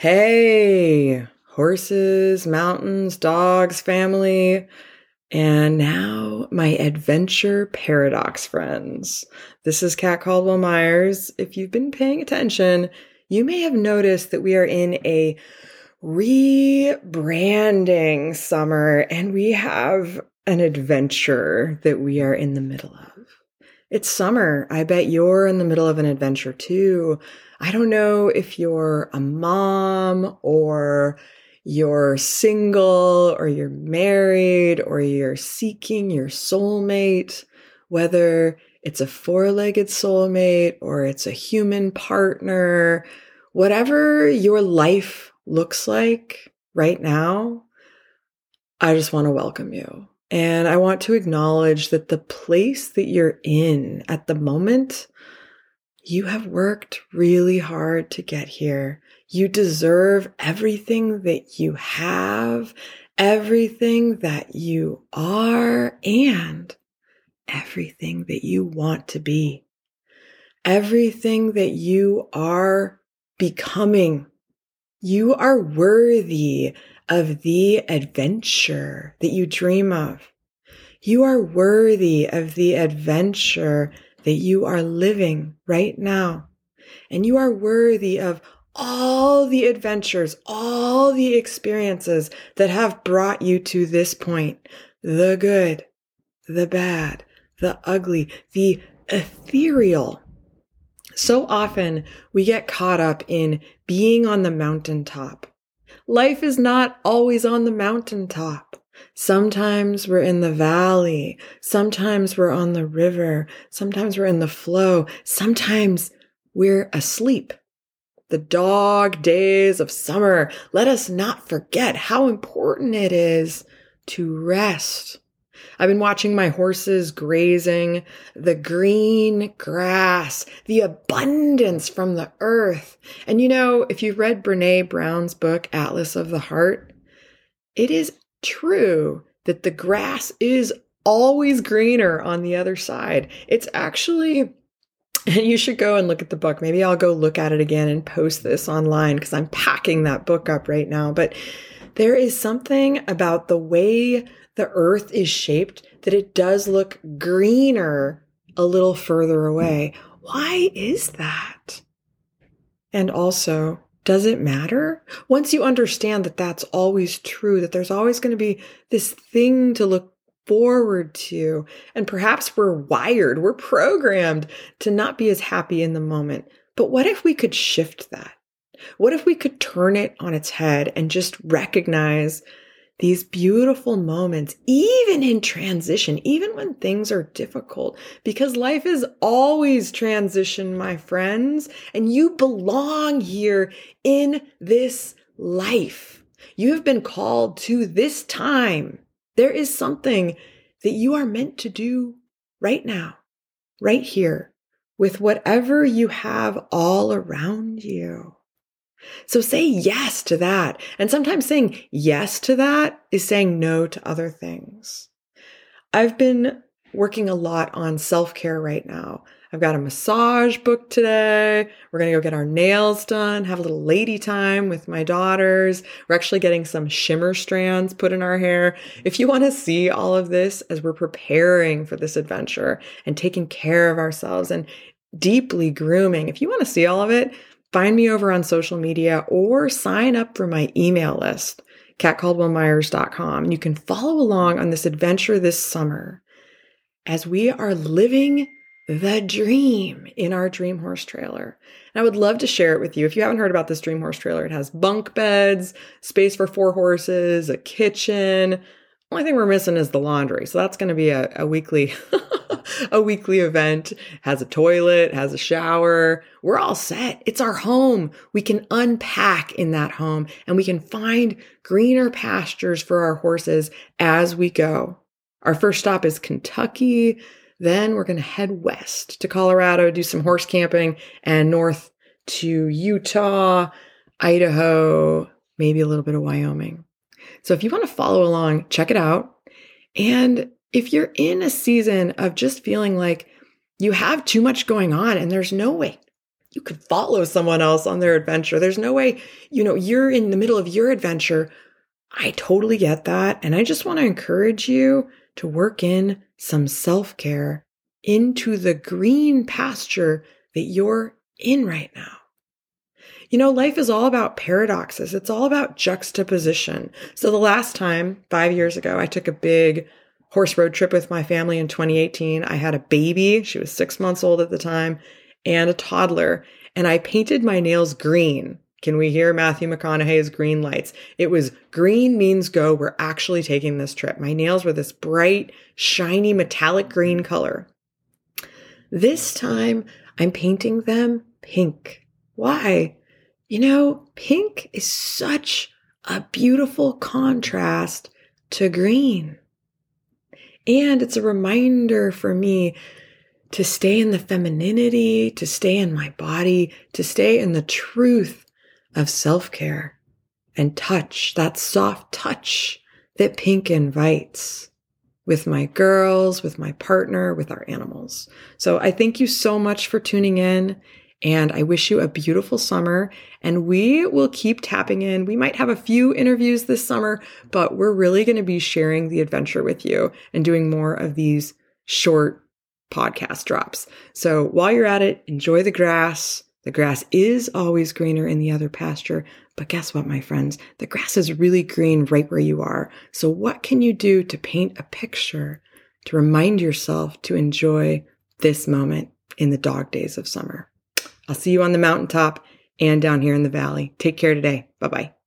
Hey, horses, mountains, dogs, family, and now my adventure paradox friends. This is Cat Caldwell Myers. If you've been paying attention, you may have noticed that we are in a rebranding summer and we have an adventure that we are in the middle of. It's summer. I bet you're in the middle of an adventure too. I don't know if you're a mom or you're single or you're married or you're seeking your soulmate, whether it's a four legged soulmate or it's a human partner, whatever your life looks like right now, I just want to welcome you. And I want to acknowledge that the place that you're in at the moment you have worked really hard to get here. You deserve everything that you have, everything that you are, and everything that you want to be. Everything that you are becoming. You are worthy of the adventure that you dream of. You are worthy of the adventure that you are living right now. And you are worthy of all the adventures, all the experiences that have brought you to this point the good, the bad, the ugly, the ethereal. So often we get caught up in being on the mountaintop. Life is not always on the mountaintop. Sometimes we're in the valley. Sometimes we're on the river. Sometimes we're in the flow. Sometimes we're asleep. The dog days of summer. Let us not forget how important it is to rest. I've been watching my horses grazing, the green grass, the abundance from the earth. And you know, if you've read Brene Brown's book, Atlas of the Heart, it is true that the grass is always greener on the other side. It's actually, and you should go and look at the book. Maybe I'll go look at it again and post this online because I'm packing that book up right now. But there is something about the way the earth is shaped that it does look greener a little further away. Why is that? And also, does it matter? Once you understand that that's always true, that there's always going to be this thing to look forward to, and perhaps we're wired, we're programmed to not be as happy in the moment. But what if we could shift that? What if we could turn it on its head and just recognize these beautiful moments, even in transition, even when things are difficult, because life is always transition, my friends, and you belong here in this life. You have been called to this time. There is something that you are meant to do right now, right here, with whatever you have all around you. So say yes to that. And sometimes saying yes to that is saying no to other things. I've been working a lot on self care right now. I've got a massage booked today. We're going to go get our nails done, have a little lady time with my daughters. We're actually getting some shimmer strands put in our hair. If you want to see all of this as we're preparing for this adventure and taking care of ourselves and deeply grooming, if you want to see all of it, Find me over on social media or sign up for my email list, catcaldwellmyers.com. You can follow along on this adventure this summer as we are living the dream in our dream horse trailer. And I would love to share it with you. If you haven't heard about this dream horse trailer, it has bunk beds, space for four horses, a kitchen. Only thing we're missing is the laundry. So that's going to be a, a weekly a weekly event, has a toilet, has a shower. We're all set. It's our home. We can unpack in that home and we can find greener pastures for our horses as we go. Our first stop is Kentucky. Then we're going to head west to Colorado, do some horse camping, and north to Utah, Idaho, maybe a little bit of Wyoming. So if you want to follow along, check it out. And if you're in a season of just feeling like you have too much going on and there's no way you could follow someone else on their adventure. There's no way, you know, you're in the middle of your adventure. I totally get that. And I just want to encourage you to work in some self care into the green pasture that you're in right now. You know, life is all about paradoxes. It's all about juxtaposition. So the last time, five years ago, I took a big horse road trip with my family in 2018. I had a baby. She was six months old at the time and a toddler. And I painted my nails green. Can we hear Matthew McConaughey's Greenlights? It was green means go. We're actually taking this trip. My nails were this bright, shiny, metallic green color. This time I'm painting them pink. Why? You know, pink is such a beautiful contrast to green. And it's a reminder for me to stay in the femininity, to stay in my body, to stay in the truth of self care and touch, that soft touch that pink invites with my girls, with my partner, with our animals. So I thank you so much for tuning in. And I wish you a beautiful summer. And we will keep tapping in. We might have a few interviews this summer, but we're really going to be sharing the adventure with you and doing more of these short podcast drops. So while you're at it, enjoy the grass. The grass is always greener in the other pasture. But guess what, my friends? The grass is really green right where you are. So what can you do to paint a picture to remind yourself to enjoy this moment in the dog days of summer? I'll see you on the mountaintop and down here in the valley. Take care today. Bye bye.